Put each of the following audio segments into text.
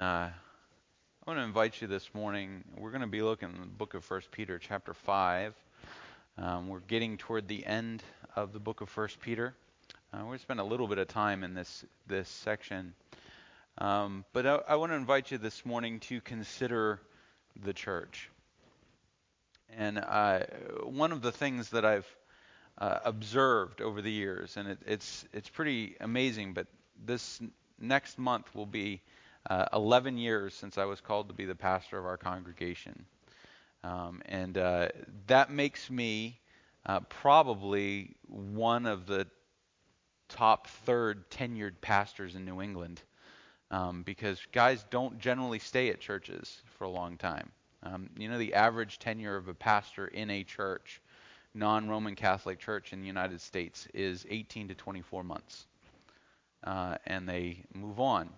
Uh, I want to invite you this morning. We're going to be looking at the book of First Peter, chapter five. Um, we're getting toward the end of the book of First Peter. Uh, we're going to spend a little bit of time in this this section, um, but I, I want to invite you this morning to consider the church. And uh, one of the things that I've uh, observed over the years, and it, it's it's pretty amazing, but this next month will be uh, 11 years since I was called to be the pastor of our congregation. Um, and uh, that makes me uh, probably one of the top third tenured pastors in New England um, because guys don't generally stay at churches for a long time. Um, you know, the average tenure of a pastor in a church, non Roman Catholic church in the United States, is 18 to 24 months. Uh, and they move on.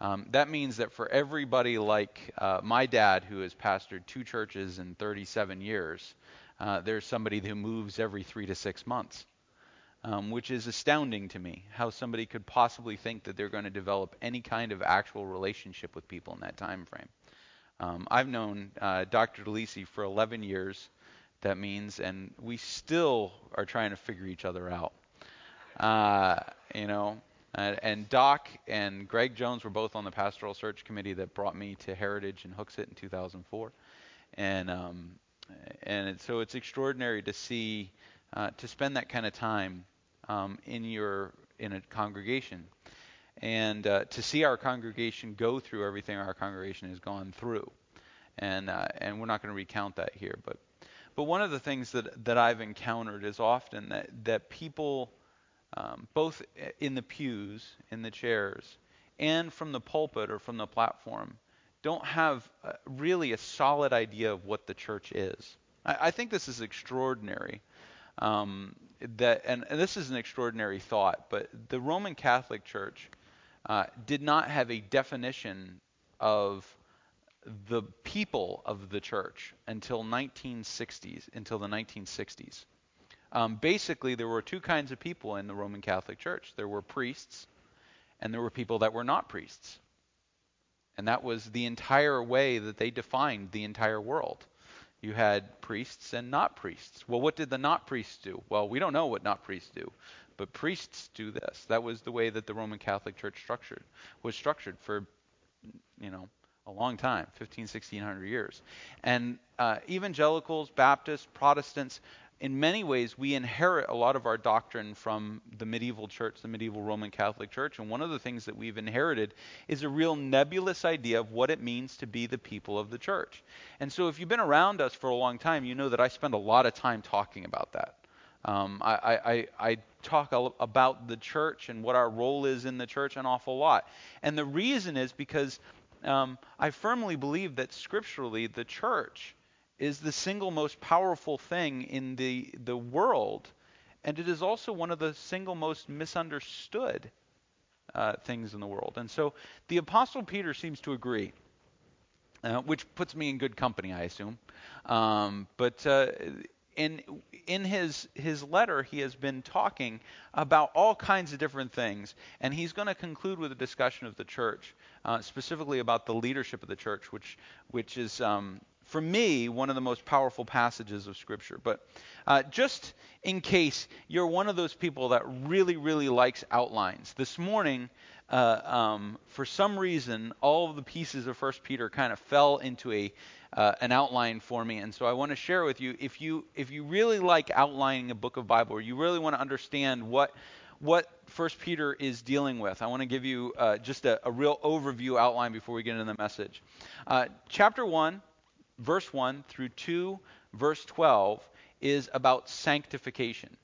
Um, that means that for everybody like uh, my dad, who has pastored two churches in 37 years, uh, there's somebody who moves every three to six months, um, which is astounding to me. How somebody could possibly think that they're going to develop any kind of actual relationship with people in that time frame. Um, I've known uh, Dr. DeLisi for 11 years. That means, and we still are trying to figure each other out. Uh, you know, uh, and Doc and Greg Jones were both on the pastoral search committee that brought me to Heritage and Hooksett in 2004. And um, and it, so it's extraordinary to see uh, to spend that kind of time um, in your in a congregation and uh, to see our congregation go through everything our congregation has gone through. And uh, and we're not going to recount that here, but but one of the things that that I've encountered is often that that people um, both in the pews, in the chairs, and from the pulpit or from the platform, don't have really a solid idea of what the church is. I, I think this is extraordinary. Um, that and, and, this is an extraordinary thought, but the Roman Catholic Church uh, did not have a definition of the people of the church until 1960s, until the 1960s. Um, basically, there were two kinds of people in the Roman Catholic Church there were priests, and there were people that were not priests. And that was the entire way that they defined the entire world. You had priests and not priests. Well, what did the not priests do? Well, we don't know what not priests do, but priests do this. That was the way that the Roman Catholic Church structured was structured for, you know, a long time 15 1600 years and uh, evangelicals baptists protestants in many ways, we inherit a lot of our doctrine from the medieval church, the medieval Roman Catholic Church. And one of the things that we've inherited is a real nebulous idea of what it means to be the people of the church. And so, if you've been around us for a long time, you know that I spend a lot of time talking about that. Um, I, I, I, talk about the church and what our role is in the church an awful lot. And the reason is because um, I firmly believe that scripturally, the church is the single most powerful thing in the, the world, and it is also one of the single most misunderstood uh, things in the world. And so the Apostle Peter seems to agree, uh, which puts me in good company, I assume. Um, but uh, in in his his letter, he has been talking about all kinds of different things, and he's going to conclude with a discussion of the church, uh, specifically about the leadership of the church, which which is um, for me, one of the most powerful passages of Scripture. But uh, just in case you're one of those people that really, really likes outlines, this morning, uh, um, for some reason, all of the pieces of First Peter kind of fell into a uh, an outline for me, and so I want to share with you. If you if you really like outlining a book of Bible, or you really want to understand what what First Peter is dealing with. I want to give you uh, just a, a, real overview outline before we get into the message. Uh, chapter 1 verse 1 through 2, verse 12, is about sanctification.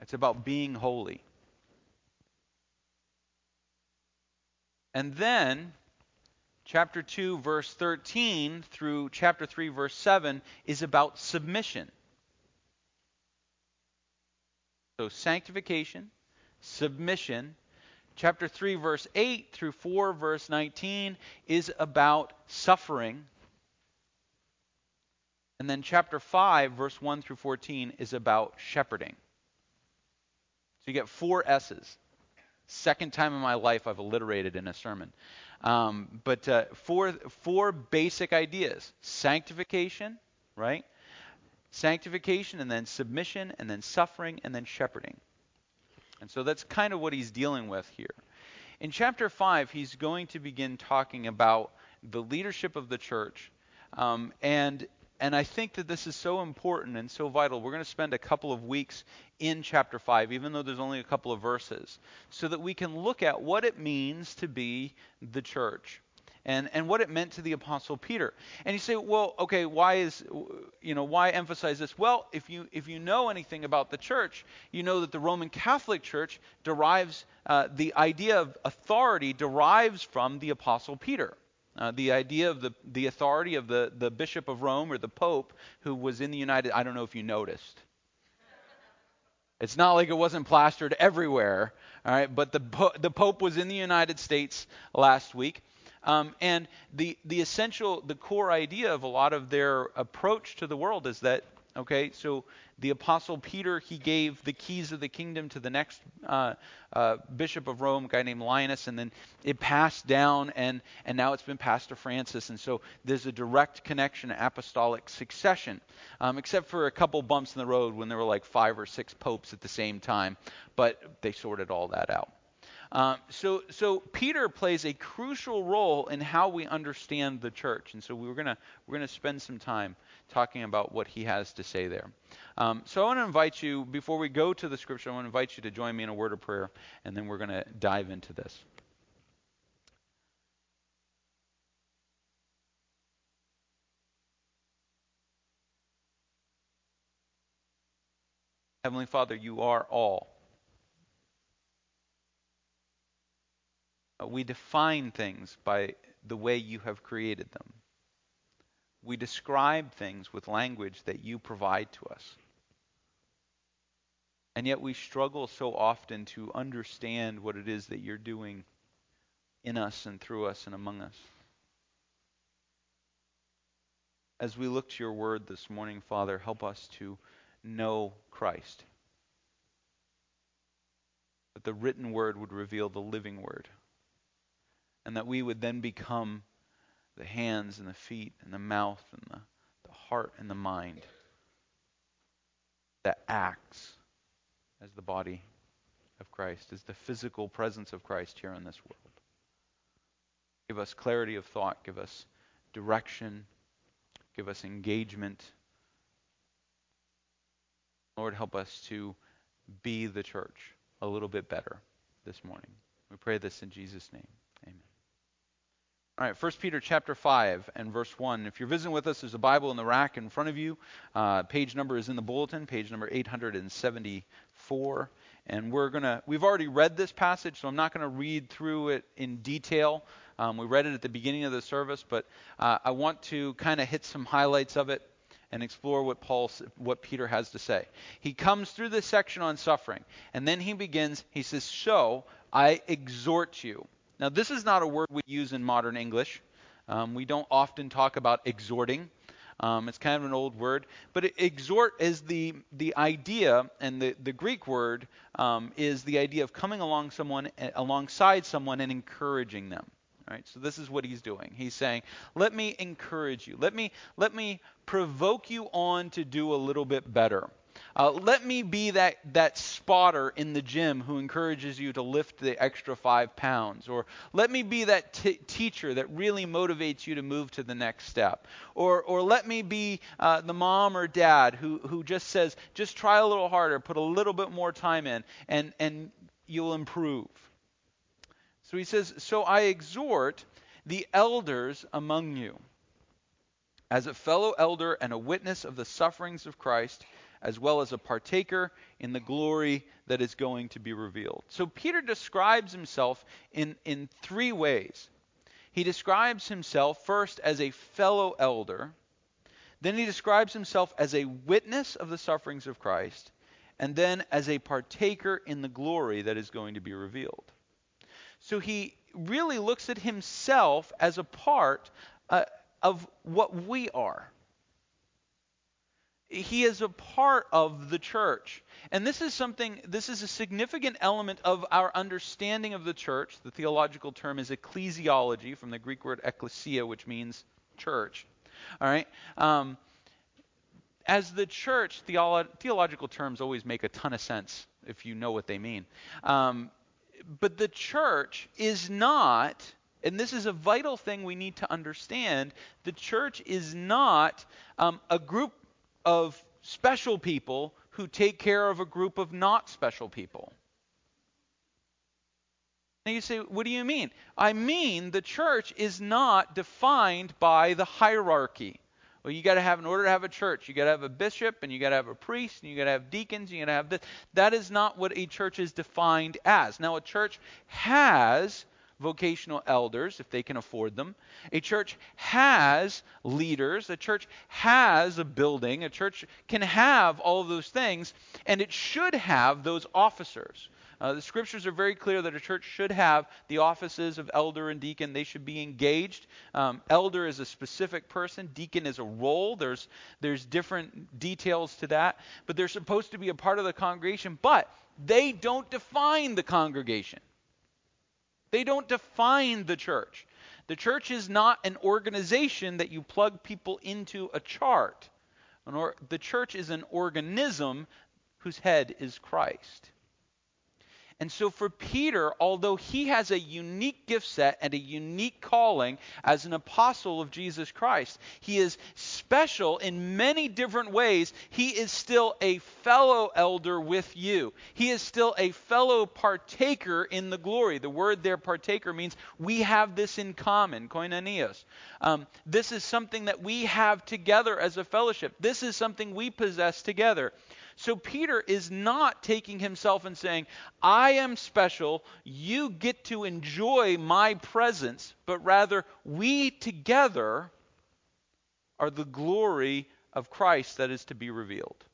It's about being holy. And then, chapter 2, verse 13 through chapter 3, verse 7 is about submission. So, sanctification, submission. Chapter 3, verse 8 through 4, verse 19 is about suffering. And then chapter 5, verse 1 through 14, is about shepherding. So you get four S's. Second time in my life I've alliterated in a sermon. Um, but uh, four, four basic ideas sanctification, right? Sanctification, and then submission, and then suffering, and then shepherding. And so that's kind of what he's dealing with here. In chapter 5, he's going to begin talking about the leadership of the church. Um, and and I think that this is so important and so vital. We're going to spend a couple of weeks in chapter 5, even though there's only a couple of verses, so that we can look at what it means to be the church and, and what it meant to the apostle Peter. And you say, well, okay, why is you know why emphasize this? Well, if you if you know anything about the church, you know that the Roman Catholic Church derives uh, the idea of authority derives from the apostle Peter. Uh, the idea of the, the authority of the, the Bishop of Rome or the Pope who was in the United I don't know if you noticed. It's not like it wasn't plastered everywhere, all right, but the, the Pope was in the United States last week. Um, and the, the essential, the core idea of a lot of their approach to the world is that Okay, so the Apostle Peter, he gave the keys of the kingdom to the next uh, uh, bishop of Rome, a guy named Linus, and then it passed down, and, and now it's been passed to Francis. And so there's a direct connection, apostolic succession, um, except for a couple bumps in the road when there were like five or six popes at the same time, but they sorted all that out. Um, so, so Peter plays a crucial role in how we understand the church, and so we're gonna we're gonna spend some time talking about what he has to say there. Um, so I want to invite you before we go to the scripture. I want to invite you to join me in a word of prayer, and then we're to dive into this. Heavenly Father, you are all. Uh, we define things by the way you have created them. We describe things with language that you provide to us. And yet we struggle so often to understand what it is that you're doing in us and through us and among us. As we look to your word this morning, Father, help us to know Christ. That the written word would reveal the living word and that we would then become the hands and the feet and the mouth and the, the heart and the mind that acts as the body of Christ, as the physical presence of Christ here in this world. Give us clarity of thought, give us direction, give us engagement. Lord, help us to be the church a little bit better this morning. We pray this in Jesus' name. All right, 1 Peter chapter 5 and verse 1. If you're visiting with us, there's a Bible in the rack in front of you. Uh, page number is in the bulletin, page number 874. And we're going to, we've already read this passage, so I'm not going to read through it in detail. Um, we read it at the beginning of the service, but uh, I want to kind of hit some highlights of it and explore what Paul, what Peter has to say. He comes through this section on suffering, and then he begins, he says, So I exhort you now, this is not a word we use in modern English. Um, we don't often talk about exhorting. Um, it's kind of an old word, but exhort is the the idea, and the, the Greek word um, is the idea of coming along someone alongside someone and encouraging them. Right? So this is what he's doing. He's saying, "Let me encourage you. Let me let me provoke you on to do a little bit better." Uh, let me be that, that spotter in the gym who encourages you to lift the extra five pounds. Or let me be that t- teacher that really motivates you to move to the next step. Or, or let me be uh, the mom or dad who, who just says, just try a little harder, put a little bit more time in, and, and you'll improve. So he says, So I exhort the elders among you, as a fellow elder and a witness of the sufferings of Christ as well as a partaker in the glory that is going to be revealed. So Peter describes himself in, in three ways. He describes himself first as a fellow elder, then he describes himself as a witness of the sufferings of Christ, and then as a partaker in the glory that is going to be revealed. So he really looks at himself as a part uh, of what we are. He is a part of the church. And this is something, this is a significant element of our understanding of the church. The theological term is ecclesiology from the Greek word ecclesia, which means church. All right? Um, as the church, theolo- theological terms always make a ton of sense if you know what they mean. Um, but the church is not, and this is a vital thing we need to understand, the church is not um, a group of special people who take care of a group of not special people. Now you say, what do you mean? I mean the church is not defined by the hierarchy. Well, you got to have, in order to have a church, you got to have a bishop, and you got to have a priest, and you got to have deacons, and you got to have this. That is not what a church is defined as. Now, a church has vocational elders if they can afford them. A church has leaders. A church has a building. A church can have all of those things, and it should have those officers. Uh, the scriptures are very clear that a church should have the offices of elder and deacon. They should be engaged. Um, elder is a specific person, deacon is a role. There's, there's different details to that, but they're supposed to be a part of the congregation, but they don't define the congregation. They don't define the church. The church is not an organization that you plug people into a chart. Or, the church is an organism whose head is Christ. And so for Peter, although he has a unique gift set and a unique calling as an apostle of Jesus Christ, he is special in many different ways. He is still a fellow elder with you. He is still a fellow partaker in the glory. The word there, partaker, means we have this in common, koinonios. Um, this is something that we have together as a fellowship. This is something we possess together. So Peter is not taking himself and saying, I am special, you get to enjoy my presence, but rather we together are the glory of Christ that is to be revealed.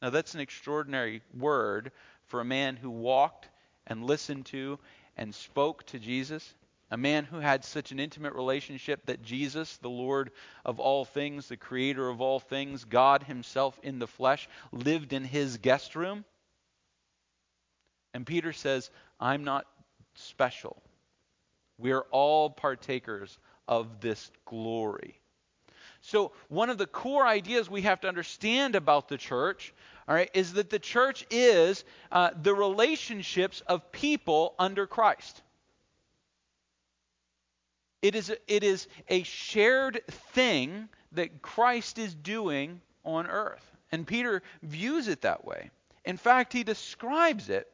Now, that's an extraordinary word for a man who walked and listened to and spoke to Jesus a man who had such an intimate relationship that Jesus, the Lord of all things, the creator of all things, God himself in the flesh, lived in his guest room. And Peter says, I'm not special. We're all partakers of this glory. So, one of the core ideas we have to understand about the church, all right, is that the church is uh, the relationships of people under Christ. It is, a, it is a shared thing that Christ is doing on earth. And Peter views it that way. In fact, he describes it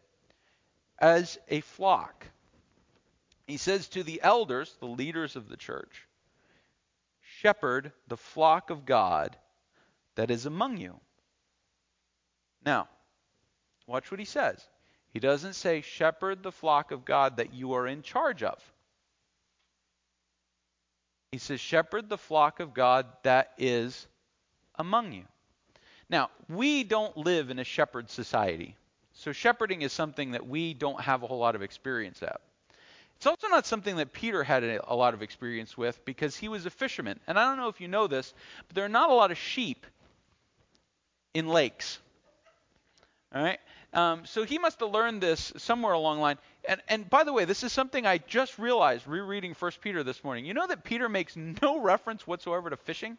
as a flock. He says to the elders, the leaders of the church, Shepherd the flock of God that is among you. Now, watch what he says. He doesn't say, Shepherd the flock of God that you are in charge of. He says, Shepherd the flock of God that is among you. Now, we don't live in a shepherd society. So, shepherding is something that we don't have a whole lot of experience at. It's also not something that Peter had a, lot of experience with because he was a fisherman. And I don't know if you know this, but there are not a lot of sheep in lakes. All right? Um, so he must have learned this somewhere along the line. And, and by the way, this is something I just realized rereading 1 Peter this morning. You know that Peter makes no reference whatsoever to fishing,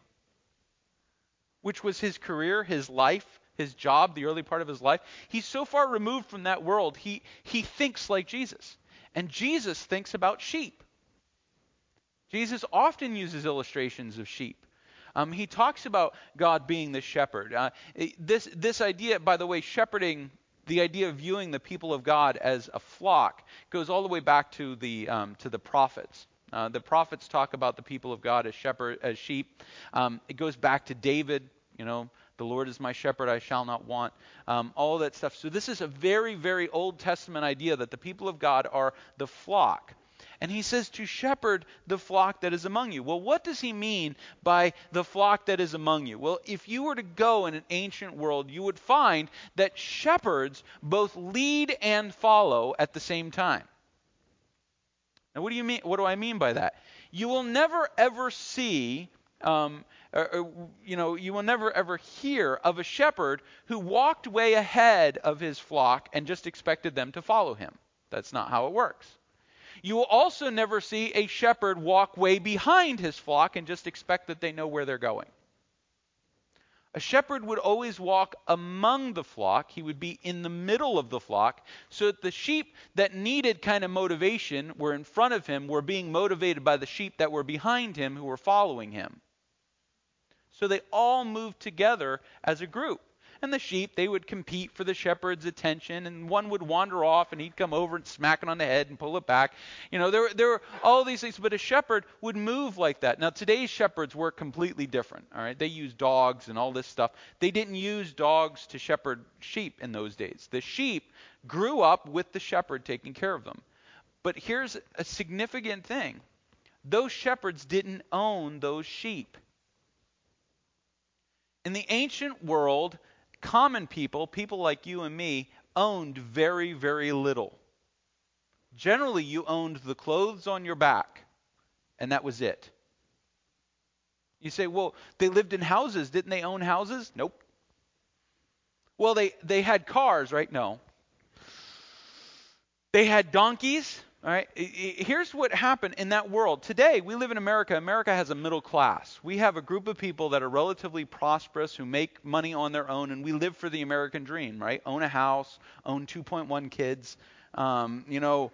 which was his career, his life, his job, the early part of his life. He's so far removed from that world, he, he thinks like Jesus. And Jesus thinks about sheep. Jesus often uses illustrations of sheep. Um, he talks about God being the shepherd. Uh, this, this idea, by the way, shepherding the idea of viewing the people of God as a flock goes all the way back to the um, to the prophets. Uh, the prophets talk about the people of God as shepherd as sheep. Um, it goes back to David. You know, the Lord is my shepherd; I shall not want. Um, all that stuff. So this is a very, very Old Testament idea that the people of God are the flock. And he says to shepherd the flock that is among you. Well, what does he mean by the flock that is among you? Well, if you were to go in an ancient world, you would find that shepherds both lead and follow at the same time. Now, what do you mean? What do I mean by that? You will never ever see um, or, or, you know, you will never ever hear of a shepherd who walked way ahead of his flock and just expected them to follow him. That's not how it works. You will also never see a shepherd walk way behind his flock and just expect that they know where they're going. A shepherd would always walk among the flock. He would be in the middle of the flock so that the sheep that needed kind of motivation were in front of him, were being motivated by the sheep that were behind him who were following him. So they all moved together as a group. And the sheep, they would compete for the shepherd's attention, and one would wander off, and he'd come over and smack it on the head and pull it back. You know, there, there were all these things, but a shepherd would move like that. Now, today's shepherds were completely different, all right? They use dogs and all this stuff. They didn't use dogs to shepherd sheep in those days. The sheep grew up with the shepherd taking care of them. But here's a significant thing those shepherds didn't own those sheep. In the ancient world, common people, people like you and me, owned very, very little. Generally, you owned the clothes on your back, and that was it. You say, well, they lived in houses. Didn't they own houses? Nope. Well, they, they had cars, right? No. They had donkeys. All right, here's what happened in that world. Today, we live in America. America has a middle class. We have a group of people that are relatively prosperous who make money on their own, and we live for the American dream, right? Own a house, own 2.1 kids. Um, you know,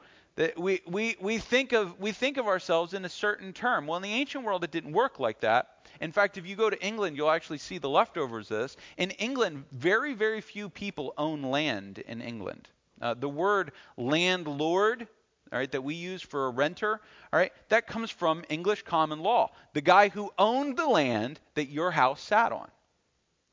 we, we, we, think of, we think of ourselves in a certain term. Well, in the ancient world, it didn't work like that. In fact, if you go to England, you'll actually see the leftovers of this. In England, very, very few people own land in England. Uh, the word landlord all right, that we use for a renter, all right, that comes from English common law. The guy who owned the land that your house sat on.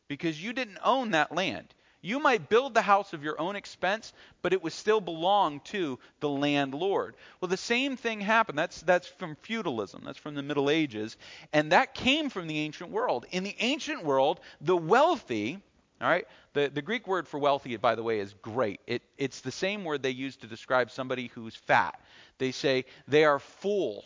Because you didn't own that land. You might build the house of your own expense, but it would still belong to the landlord. Well, the same thing happened. That's, that's from feudalism, that's from the Middle Ages, and that came from the ancient world. In the ancient world, the wealthy, all right? The, the Greek word for wealthy, by the way, is great. It, it's the same word they use to describe somebody who's fat. They say they are full,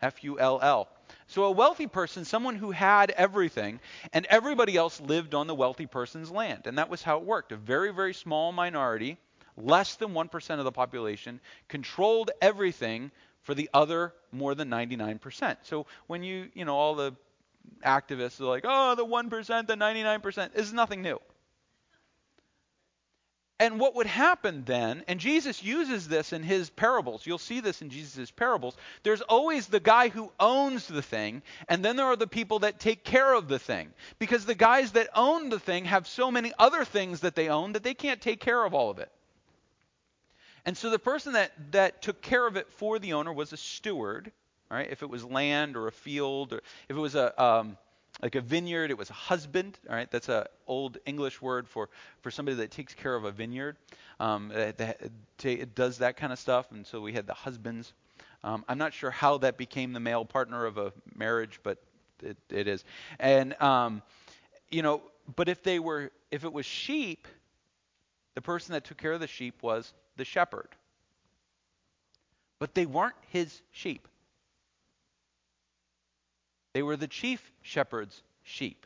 F U L L. So a wealthy person, someone who had everything, and everybody else lived on the wealthy person's land. And that was how it worked. A very, very small minority, less than 1% of the population, controlled everything for the other more than 99%. So when you, you know, all the activists are like, oh, the 1%, the 99%. is nothing new. And what would happen then, and Jesus uses this in his parables, you'll see this in Jesus' parables, there's always the guy who owns the thing, and then there are the people that take care of the thing. Because the guys that own the thing have so many other things that they own that they can't take care of all of it. And so the person that, that took care of it for the owner was a steward, Right? If it was land or a field, or if it was a um, like a vineyard, it was a husband. All right, that's an old English word for for somebody that takes care of a vineyard. Um, that, that, it does that kind of stuff, and so we had the husbands. Um, I'm not sure how that became the male partner of a marriage, but it, it is. And um, you know, but if they were, if it was sheep, the person that took care of the sheep was the shepherd. But they weren't his sheep. They were the chief shepherd's sheep.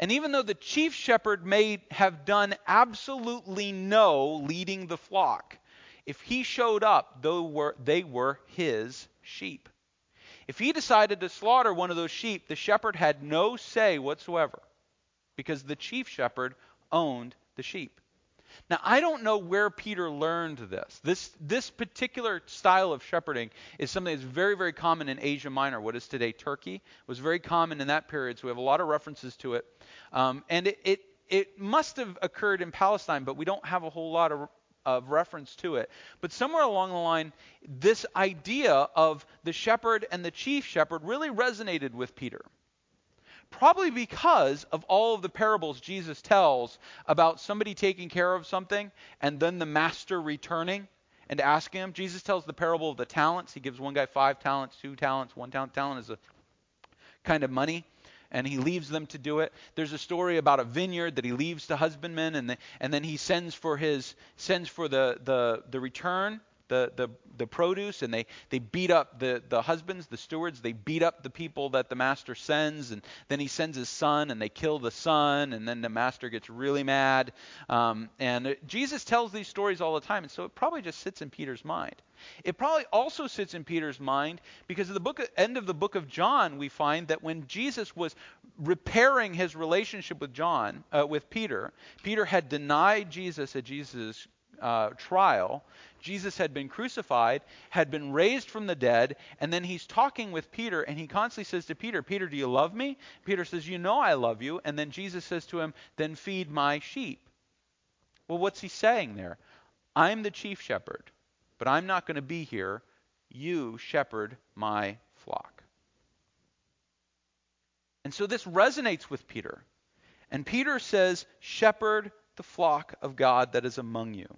And even though the chief shepherd may have done absolutely no leading the flock, if he showed up, they were his sheep. If he decided to slaughter one of those sheep, the shepherd had no say whatsoever because the chief shepherd owned the sheep. Now, I don't know where Peter learned this. This, this particular style of shepherding is something that's very, very common in Asia Minor, what is today Turkey. It was very common in that period, so we have a lot of references to it. Um, and it, it, it must have occurred in Palestine, but we don't have a whole lot of, of reference to it. But somewhere along the line, this idea of the shepherd and the chief shepherd really resonated with Peter. Probably because of all of the parables Jesus tells about somebody taking care of something and then the master returning and asking him. Jesus tells the parable of the talents. He gives one guy five talents, two talents, one talent. Talent is a kind of money and he leaves them to do it. There's a story about a vineyard that he leaves to husbandmen, and, the, and then he sends for his sends for the, the, the return, the, the, the produce and they, they beat up the, the husbands, the stewards. They beat up the people that the master sends. And then he sends his son and they kill the son. And then the master gets really mad. Um, and Jesus tells these stories all the time. And so it probably just sits in Peter's mind. It probably also sits in Peter's mind because at the book, end of the book of John, we find that when Jesus was repairing his relationship with John, uh, with Peter, Peter had denied Jesus at Jesus' uh, trial. Jesus had been crucified, had been raised from the dead, and then he's talking with Peter, and he constantly says to Peter, Peter, do you love me? Peter says, You know I love you. And then Jesus says to him, Then feed my sheep. Well, what's he saying there? I'm the chief shepherd, but I'm not going to be here. You shepherd my flock. And so this resonates with Peter. And Peter says, Shepherd the flock of God that is among you.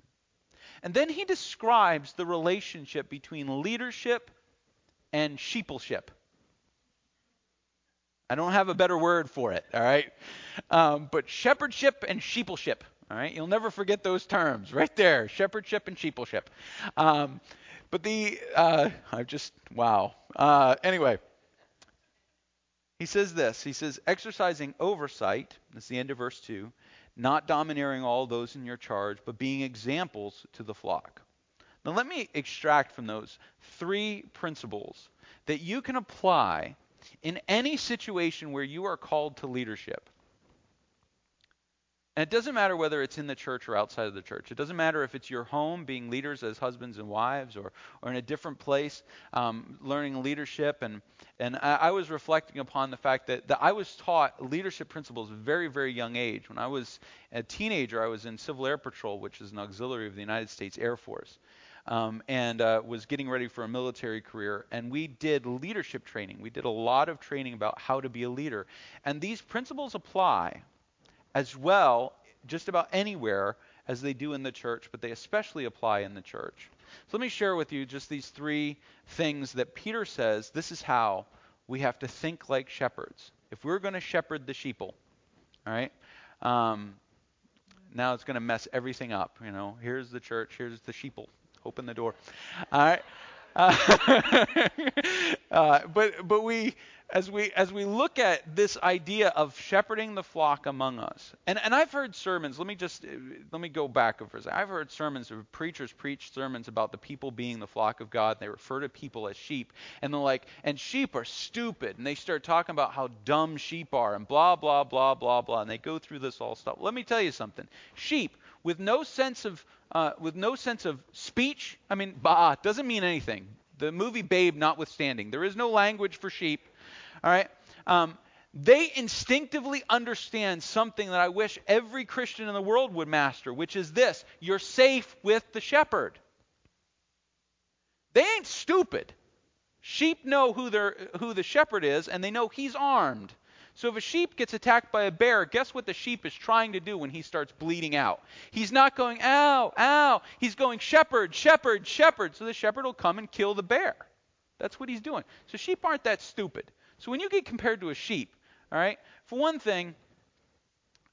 And then he describes the relationship between leadership and sheepleship. I don't have a better word for it, all right? Um, but shepherdship and sheepleship, all right? You'll never forget those terms right there shepherdship and sheepleship. Um, but the, uh, I just, wow. Uh, anyway, he says this. He says, exercising oversight, that's the end of verse 2, not domineering all those in your charge, but being examples to the flock. Now, let me extract from those three principles that you can apply in any situation where you are called to leadership. And it doesn't matter whether it's in the church or outside of the church. It doesn't matter if it's your home, being leaders as husbands and wives, or, or in a different place, um, learning leadership. And, and I, I, was reflecting upon the fact that, that I was taught leadership principles very, very young age. When I was a teenager, I was in Civil Air Patrol, which is an auxiliary of the United States Air Force. Um, and uh, was getting ready for a military career. And we did leadership training. We did a lot of training about how to be a leader. And these principles apply as well just about anywhere as they do in the church, but they especially apply in the church. So let me share with you just these three things that Peter says this is how we have to think like shepherds. If we're going to shepherd the sheeple, all right? Um, now it's going to mess everything up. You know, here's the church, here's the sheeple. Open the door. All right. Uh, uh, but but we as we as we look at this idea of shepherding the flock among us, and and I've heard sermons. Let me just let me go back for a second. I've heard sermons of preachers preach sermons about the people being the flock of God. They refer to people as sheep, and they're like, and sheep are stupid, and they start talking about how dumb sheep are, and blah blah blah blah blah, and they go through this all stuff. Let me tell you something. Sheep with no sense of uh, with no sense of speech. I mean, bah doesn't mean anything. The movie Babe notwithstanding, there is no language for sheep. All right? Um, they instinctively understand something that I wish every Christian in the world would master, which is this you're safe with the shepherd. They ain't stupid. Sheep know who, who the shepherd is, and they know he's armed. So if a sheep gets attacked by a bear, guess what the sheep is trying to do when he starts bleeding out? He's not going, ow, ow. He's going, shepherd, shepherd, shepherd. So the shepherd will come and kill the bear. That's what he's doing. So sheep aren't that stupid. So when you get compared to a sheep, all right, for one thing,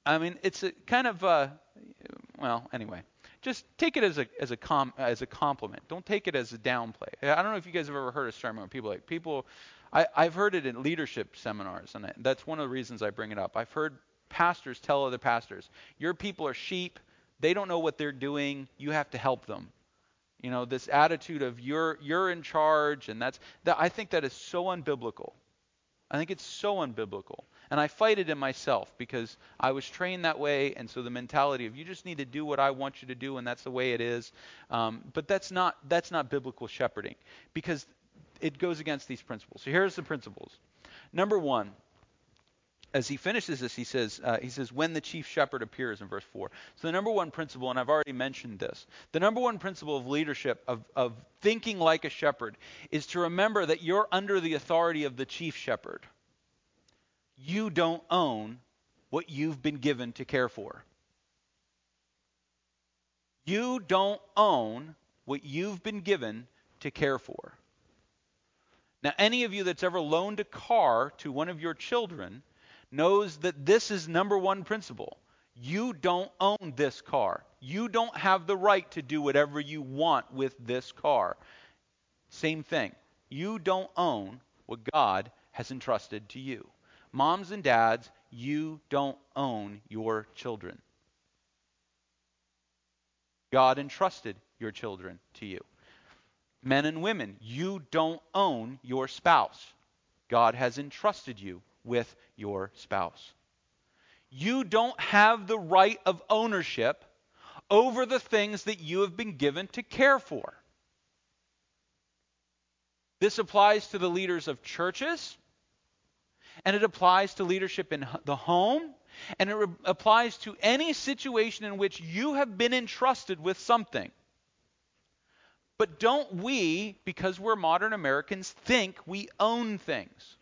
I mean, it's a kind of, uh, well, anyway, just take it as a as a com, as a compliment. Don't take it as a downplay. I don't know if you guys have ever heard a sermon where people like people I, I've heard it in leadership seminars, and that's one of the reasons I bring it up. I've heard pastors tell other pastors, Your people are sheep. They don't know what they're doing. You have to help them. You know, this attitude of you're you're in charge, and that's that. I think that is so unbiblical. I think it's so unbiblical. And I fight it in myself because I was trained that way, and so the mentality of you just need to do what I want you to do, and that's the way it is. Um, but that's not that's not biblical shepherding because it goes against these principles. So here's the principles. Number one, as he finishes this, he says, uh, he says, when the chief shepherd appears in verse 4. So the number one principle, and I've already mentioned this, the number one principle of leadership, of, of thinking like a shepherd, is to remember that you're under the authority of the chief shepherd. You don't own what you've been given to care for. You don't own what you've been given to care for. Now, any of you that's ever loaned a car to one of your children knows that this is number one principle. You don't own this car. You don't have the right to do whatever you want with this car. Same thing. You don't own what God has entrusted to you. Moms and dads, you don't own your children. God entrusted your children to you. Men and women, you don't own your spouse. God has entrusted you with your spouse. You don't have the right of ownership over the things that you have been given to care for. This applies to the leaders of churches, and it applies to leadership in the home, and it re- applies to any situation in which you have been entrusted with something. But don't we, because we're modern Americans, think we own things?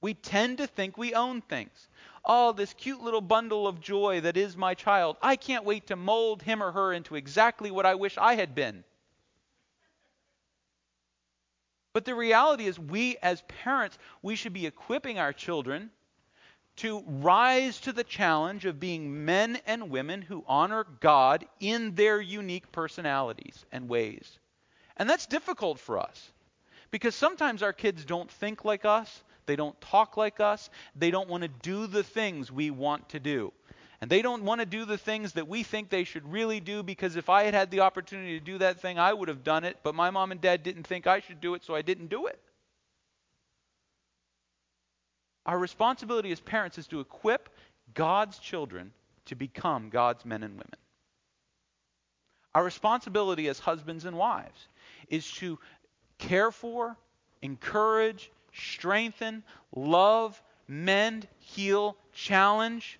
We tend to think we own things. Oh, this cute little bundle of joy that is my child. I can't wait to mold him or her into exactly what I wish I had been. But the reality is, we as parents, we should be equipping our children to rise to the challenge of being men and women who honor God in their unique personalities and ways. And that's difficult for us because sometimes our kids don't think like us, they don't talk like us, they don't want to do the things we want to do. And they don't want to do the things that we think they should really do because if I had had the opportunity to do that thing, I would have done it, but my mom and dad didn't think I should do it, so I didn't do it. Our responsibility as parents is to equip God's children to become God's men and women. Our responsibility as husbands and wives is to care for, encourage, strengthen, love, mend, heal, challenge,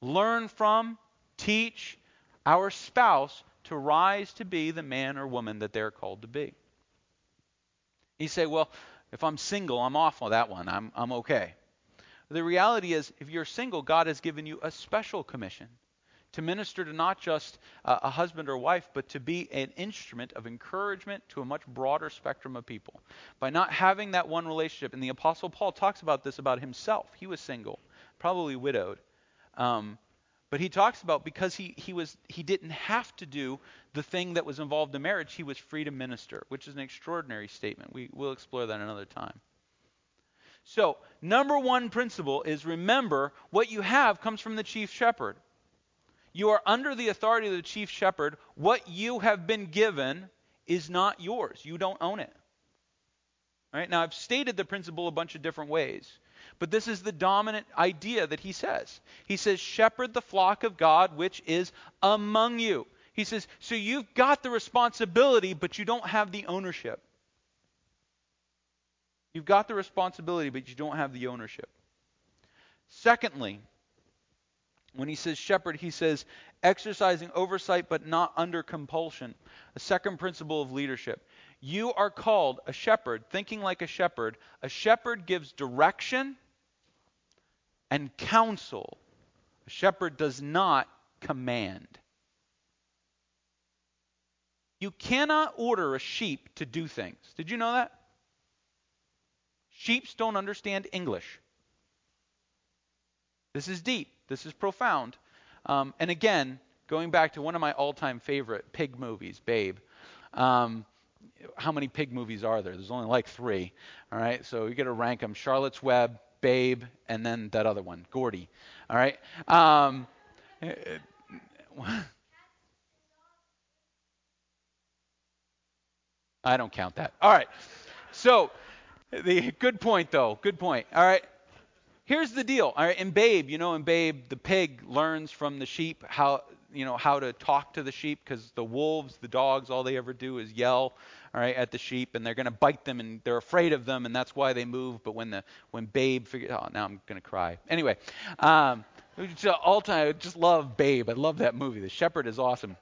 learn from, teach our spouse to rise to be the man or woman that they're called to be. You say, well, if I'm single, I'm off on that one. I'm, I'm okay. The reality is, if you're single, God has given you a special commission to minister to not just uh, a husband or wife, but to be an instrument of encouragement to a much broader spectrum of people. By not having that one relationship, and the Apostle Paul talks about this about himself. He was single, probably widowed. Um, but he talks about because he, he was he didn't have to do the thing that was involved in marriage, he was free to minister, which is an extraordinary statement. We will explore that another time. So, number one principle is remember what you have comes from the chief shepherd. You are under the authority of the chief shepherd. What you have been given is not yours. You don't own it. Right? Now, I've stated the principle a bunch of different ways, but this is the dominant idea that he says. He says, Shepherd the flock of God which is among you. He says, So you've got the responsibility, but you don't have the ownership. You've got the responsibility, but you don't have the ownership. Secondly, when he says shepherd, he says exercising oversight but not under compulsion. A second principle of leadership. You are called a shepherd, thinking like a shepherd. A shepherd gives direction and counsel. A shepherd does not command. You cannot order a sheep to do things. Did you know that? Sheeps don't understand English. This is deep. This is profound. Um, and again, going back to one of my all-time favorite pig movies, Babe. Um, how many pig movies are there? There's only like three. All right, so you got to rank them: Charlotte's Web, Babe, and then that other one, Gordy. All right. Um, I don't count that. All right. So, the good point though. Good point. All right. Here's the deal. All right. In Babe, you know, in Babe, the pig learns from the sheep how you know how to talk to the sheep because the wolves, the dogs, all they ever do is yell. All right, at the sheep, and they're going to bite them, and they're afraid of them, and that's why they move. But when the when Babe figures, oh, now I'm going to cry. Anyway, um, all time, I just love Babe. I love that movie. The shepherd is awesome.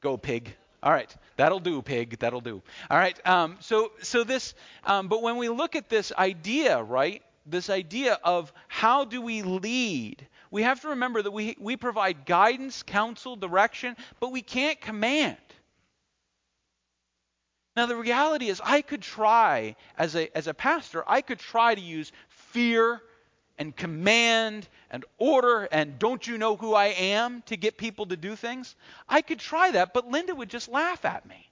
Go pig. All right, that'll do, pig. That'll do. All right. Um, so, so this, um, but when we look at this idea, right, this idea of how do we lead, we have to remember that we we provide guidance, counsel, direction, but we can't command. Now, the reality is, I could try as a as a pastor, I could try to use fear and command and order and don't you know who I am to get people to do things. I could try that, but Linda would just laugh at me.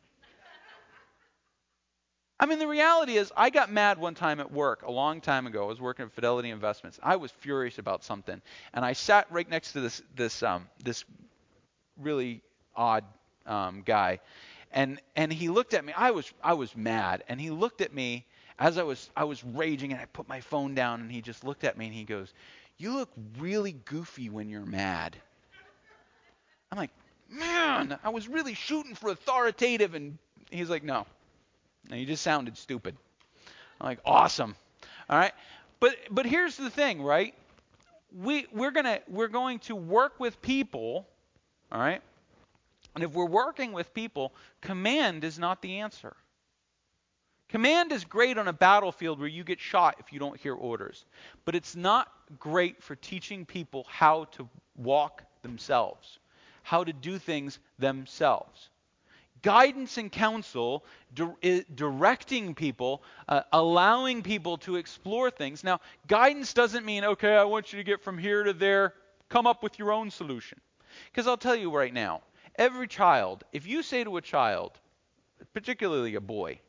I mean, the reality is, I got mad one time at work a long time ago. I was working at Fidelity Investments. I was furious about something, and I sat right next to this this um, this really odd um, guy, and and he looked at me. I was I was mad, and he looked at me as I was I was raging, and I put my phone down, and he just looked at me, and he goes, "You look really goofy when you're mad." I'm like, man, I was really shooting for authoritative, and he's like, no, and you just sounded stupid. I'm like, awesome. All right. But but here's the thing, right? We we're gonna we're going to work with people, all right? And if we're working with people, command is not the answer. Command is great on a battlefield where you get shot if you don't hear orders. But it's not great for teaching people how to walk themselves, how to do things themselves guidance and counsel, di- directing people, uh, allowing people to explore things. Now, guidance doesn't mean, okay, I want you to get from here to there, come up with your own solution. Because I'll tell you right now, every child, if you say to a child, particularly a boy,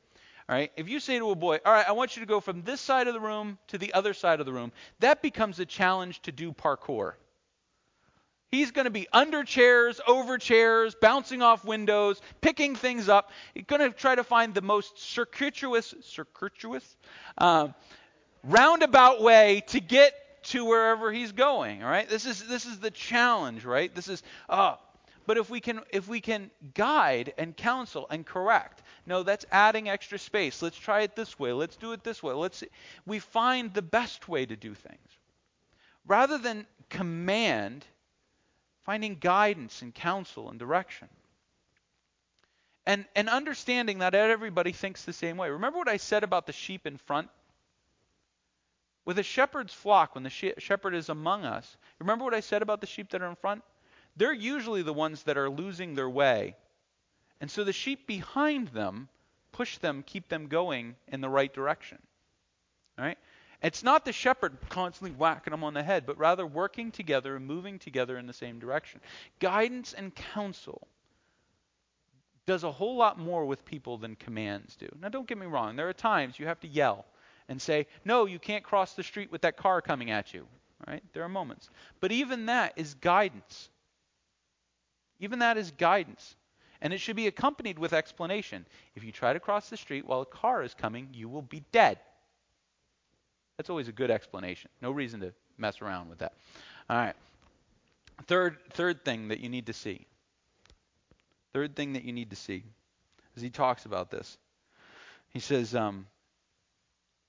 all right, if you say to a boy, all right, I want you to go from this side of the room to the other side of the room, that becomes a challenge to do parkour. He's going to be under chairs, over chairs, bouncing off windows, picking things up. He's going to try to find the most circuitous, circuitous, uh, roundabout way to get to wherever he's going. All right, this is this is the challenge, right? This is uh, but if we can if we can guide and counsel and correct, no, that's adding extra space. Let's try it this way. Let's do it this way. Let's we find the best way to do things rather than command finding guidance and counsel and direction. And, and understanding that everybody thinks the same way. Remember what I said about the sheep in front? With a shepherd's flock, when the shepherd is among us, remember what I said about the sheep that are in front? They're usually the ones that are losing their way. And so the sheep behind them push them, keep them going in the right direction. All right? It's not the shepherd constantly whacking them on the head, but rather working together and moving together in the same direction. Guidance and counsel does a whole lot more with people than commands do. Now, don't get me wrong. There are times you have to yell and say, no, you can't cross the street with that car coming at you. Right? There are moments. But even that is guidance. Even that is guidance. And it should be accompanied with explanation. If you try to cross the street while a car is coming, you will be dead. That's always a good explanation. No reason to mess around with that. All right. Third, third thing that you need to see. Third thing that you need to see as he talks about this. He says, um,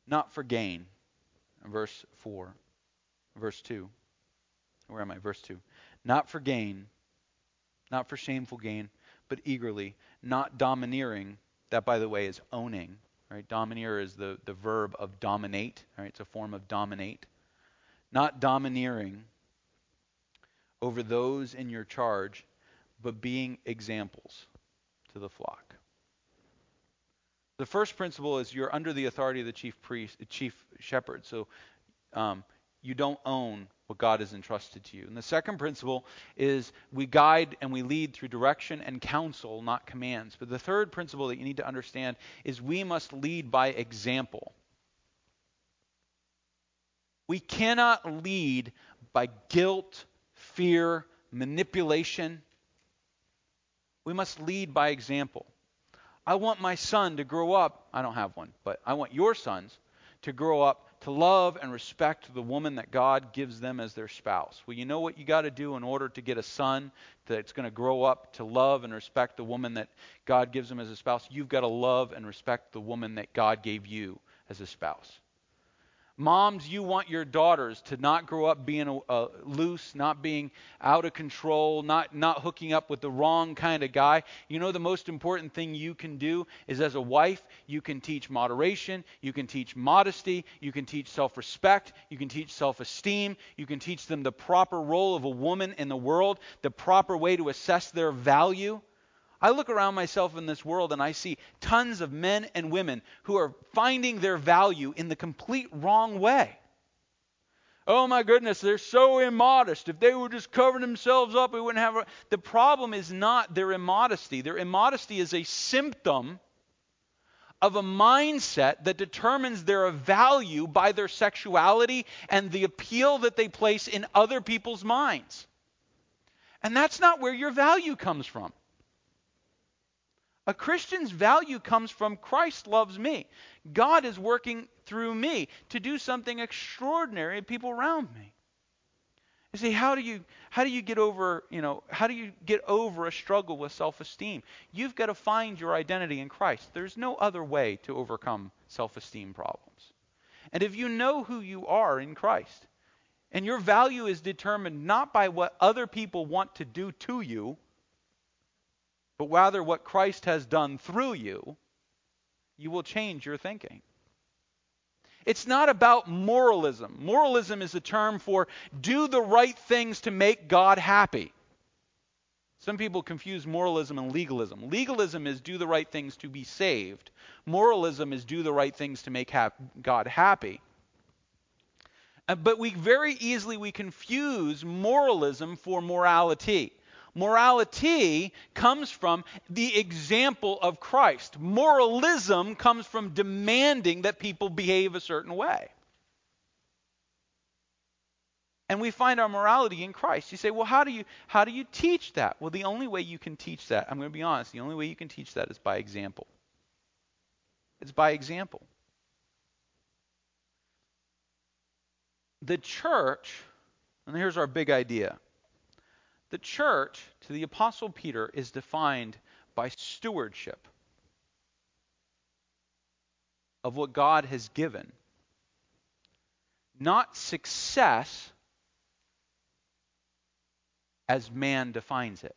not for gain. Verse 4. Verse 2. Where am I? Verse 2. Not for gain, not for shameful gain, but eagerly, not domineering. That, by the way, is owning. Right? Domineer is the, the verb of dominate. Right? It's a form of dominate. Not domineering over those in your charge, but being examples to the flock. The first principle is you're under the authority of the chief priest, chief shepherd. So um, you don't own what God has entrusted to you. And the second principle is we guide and we lead through direction and counsel, not commands. But the third principle that you need to understand is we must lead by example. We cannot lead by guilt, fear, manipulation. We must lead by example. I want my son to grow up, I don't have one, but I want your sons to grow up to love and respect the woman that God gives them as their spouse. Well, you know what you got to do in order to get a son that's going to grow up to love and respect the woman that God gives him as a spouse? You've got to love and respect the woman that God gave you as a spouse. Moms, you want your daughters to not grow up being loose, not being out of control, not, not hooking up with the wrong kind of guy. You know, the most important thing you can do is as a wife, you can teach moderation, you can teach modesty, you can teach self respect, you can teach self esteem, you can teach them the proper role of a woman in the world, the proper way to assess their value. I look around myself in this world and I see tons of men and women who are finding their value in the complete wrong way. Oh my goodness, they're so immodest. If they were just covering themselves up, we wouldn't have. A... The problem is not their immodesty. Their immodesty is a symptom of a mindset that determines their value by their sexuality and the appeal that they place in other people's minds. And that's not where your value comes from. A Christian's value comes from Christ loves me. God is working through me to do something extraordinary in people around me. You see, how do you how do you get over, you know, how do you get over a struggle with self-esteem? You've got to find your identity in Christ. There's no other way to overcome self-esteem problems. And if you know who you are in Christ, and your value is determined not by what other people want to do to you, but rather what Christ has done through you, you will change your thinking. It's not about moralism. Moralism is a term for do the right things to make God happy. Some people confuse moralism and legalism. Legalism is do the right things to be saved. Moralism is do the right things to make God happy. Uh, but we very easily we confuse moralism for morality. Morality comes from the example of Christ. Moralism comes from demanding that people behave a certain way. And we find our morality in Christ. You say, well, how do you how do you teach that? Well, the only way you can teach that, I'm going to be honest, the only way you can teach that is by example. It's by example. The church, and here's our big idea the church, to the Apostle Peter, is defined by stewardship of what God has given, not success as man defines it.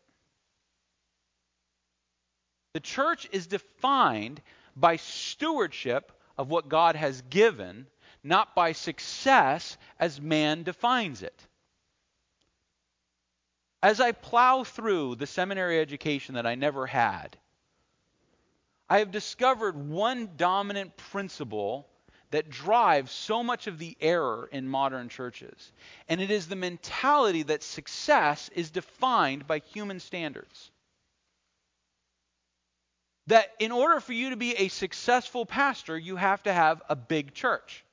The church is defined by stewardship of what God has given, not by success as man defines it. As I plow through the seminary education that I never had, I have discovered one dominant principle that drives so much of the error in modern churches. And it is the mentality that success is defined by human standards. That in order for you to be a successful pastor, you have to have a big church.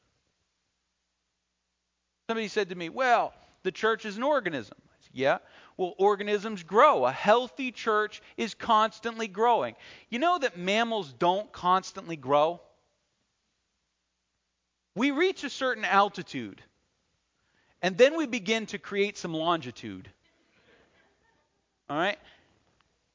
Somebody said to me, Well, the church is an organism. Said, yeah. Well, organisms grow. A healthy church is constantly growing. You know that mammals don't constantly grow? We reach a certain altitude, and then we begin to create some longitude. All right?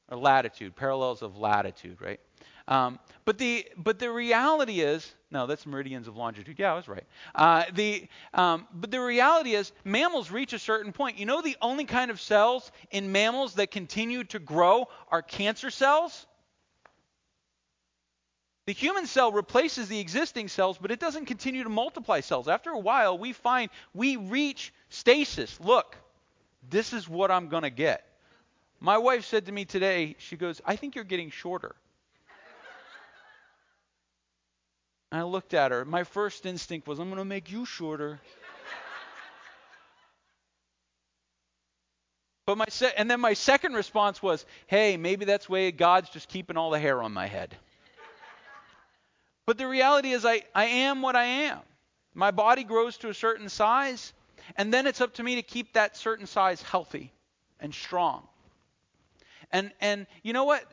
Or latitude, parallels of latitude, right? Um, but the but the reality is no, that's meridians of longitude. Yeah, I was right. Uh, the um, but the reality is mammals reach a certain point. You know, the only kind of cells in mammals that continue to grow are cancer cells. The human cell replaces the existing cells, but it doesn't continue to multiply cells. After a while, we find we reach stasis. Look, this is what I'm going to get. My wife said to me today, she goes, I think you're getting shorter. I looked at her. My first instinct was, I'm going to make you shorter. but my se- and then my second response was, hey, maybe that's way God's just keeping all the hair on my head. but the reality is, I, I am what I am. My body grows to a certain size, and then it's up to me to keep that certain size healthy and strong. And and you know what?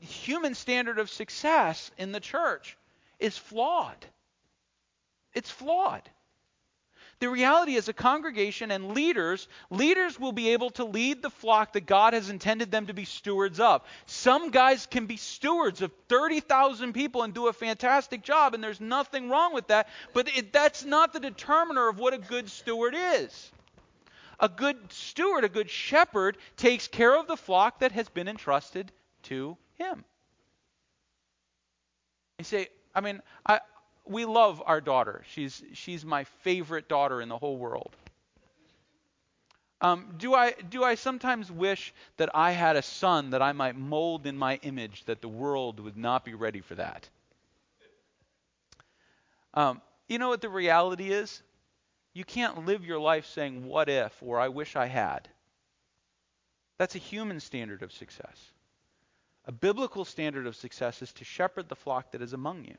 Human standard of success in the church is flawed. It's flawed. The reality is a congregation and leaders, leaders will be able to lead the flock that God has intended them to be stewards of. Some guys can be stewards of 30,000 people and do a fantastic job, and there's nothing wrong with that, but it, that's not the determiner of what a good steward is. A good steward, a good shepherd, takes care of the flock that has been entrusted to him. You say, I mean, I, we love our daughter. She's, she's my favorite daughter in the whole world. Um, do, I, do I sometimes wish that I had a son that I might mold in my image, that the world would not be ready for that? Um, you know what the reality is? You can't live your life saying, What if, or I wish I had. That's a human standard of success. A biblical standard of success is to shepherd the flock that is among you.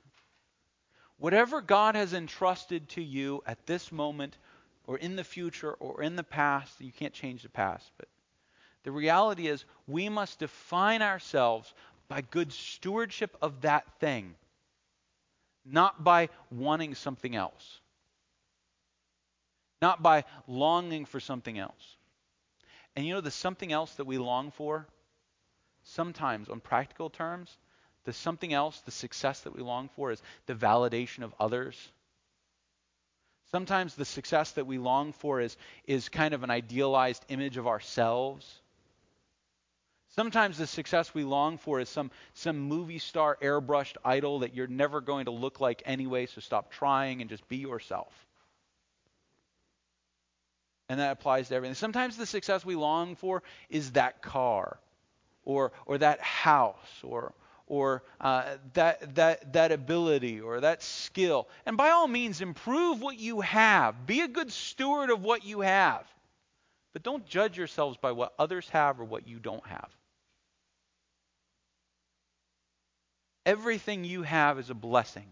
Whatever God has entrusted to you at this moment, or in the future, or in the past, you can't change the past, but the reality is we must define ourselves by good stewardship of that thing, not by wanting something else, not by longing for something else. And you know, the something else that we long for, sometimes on practical terms, the something else, the success that we long for, is the validation of others. Sometimes the success that we long for is, is kind of an idealized image of ourselves. Sometimes the success we long for is some, some movie star airbrushed idol that you're never going to look like anyway, so stop trying and just be yourself. And that applies to everything. Sometimes the success we long for is that car or, or that house or, or uh, that, that, that ability or that skill. And by all means, improve what you have. Be a good steward of what you have. But don't judge yourselves by what others have or what you don't have. Everything you have is a blessing.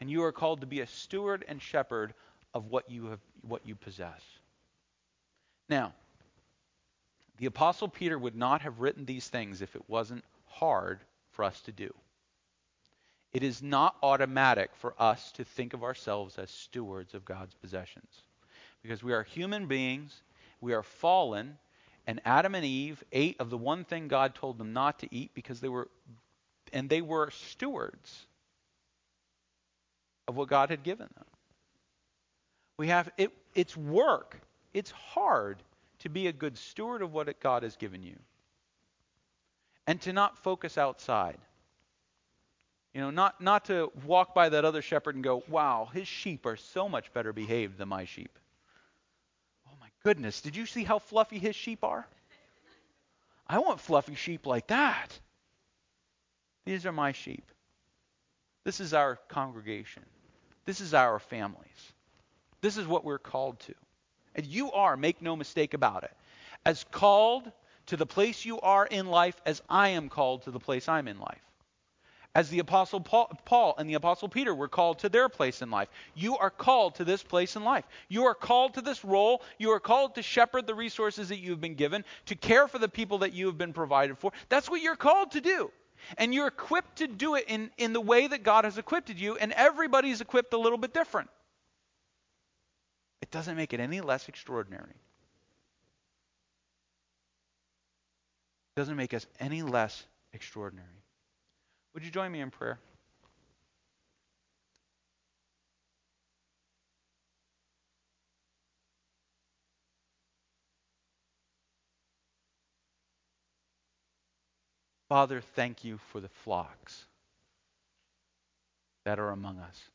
And you are called to be a steward and shepherd of what you have what you possess. Now, the apostle Peter would not have written these things if it wasn't hard for us to do. It is not automatic for us to think of ourselves as stewards of God's possessions. Because we are human beings, we are fallen, and Adam and Eve ate of the one thing God told them not to eat because they were and they were stewards of what God had given them. We have it, it's work. It's hard to be a good steward of what God has given you. And to not focus outside. You know, not, not to walk by that other shepherd and go, wow, his sheep are so much better behaved than my sheep. Oh my goodness, did you see how fluffy his sheep are? I want fluffy sheep like that. These are my sheep. This is our congregation. This is our families. This is what we're called to. And you are, make no mistake about it, as called to the place you are in life as I am called to the place I'm in life. As the Apostle Paul, and the Apostle Peter were called to their place in life. You are called to this place in life. You are called to this role. You are called to shepherd the resources that you've been given, to care for the people that you have been provided for. That's what you're called to do. And you're equipped to do it in, in the way that God has equipped you, and everybody's equipped a little bit different. Doesn't make it any less extraordinary. It doesn't make us any less extraordinary. Would you join me in prayer? Father, thank you for the flocks that are among us.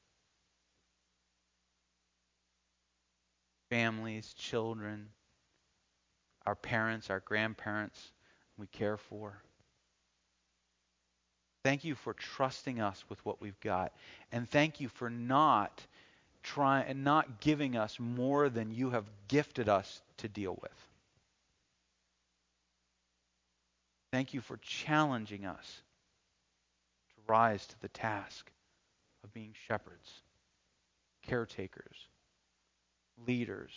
Families, children, our parents, our grandparents, we care for. Thank you for trusting us with what we've got. And thank you for not trying and not giving us more than you have gifted us to deal with. Thank you for challenging us to rise to the task of being shepherds, caretakers, leaders,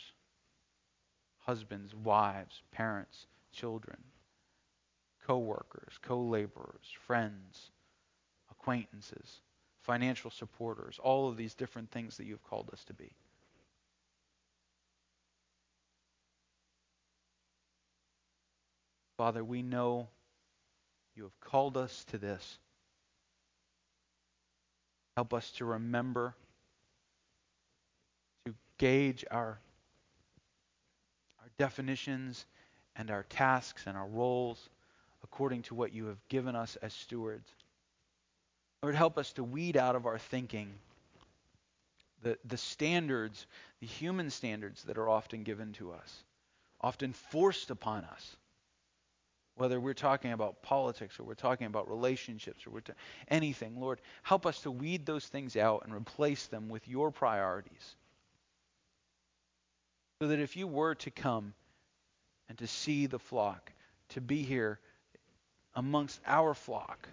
husbands, wives, parents, children, co workers, co laborers, friends, acquaintances, financial supporters, all of these different things that you've called us to be. Father, we know you have called us to this. Help us to remember, gauge our, our definitions and our tasks and our roles according to what you have given us as stewards. Lord, help us to weed out of our thinking the, the standards, the human standards that are often given to us, often forced upon us whether we're talking about politics or we're talking about relationships or we're ta- anything, Lord, help us to weed those things out and replace them with your priorities. So that if you were to come and to see the flock, to be here amongst our flock,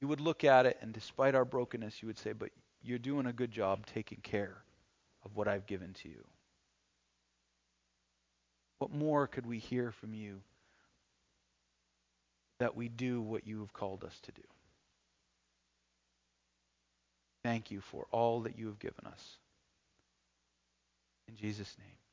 you would look at it and despite our brokenness, you would say, But you're doing a good job taking care of what I've given to you. What more could we hear from you that we do what you have called us to do? Thank you for all that you have given us. In Jesus' name.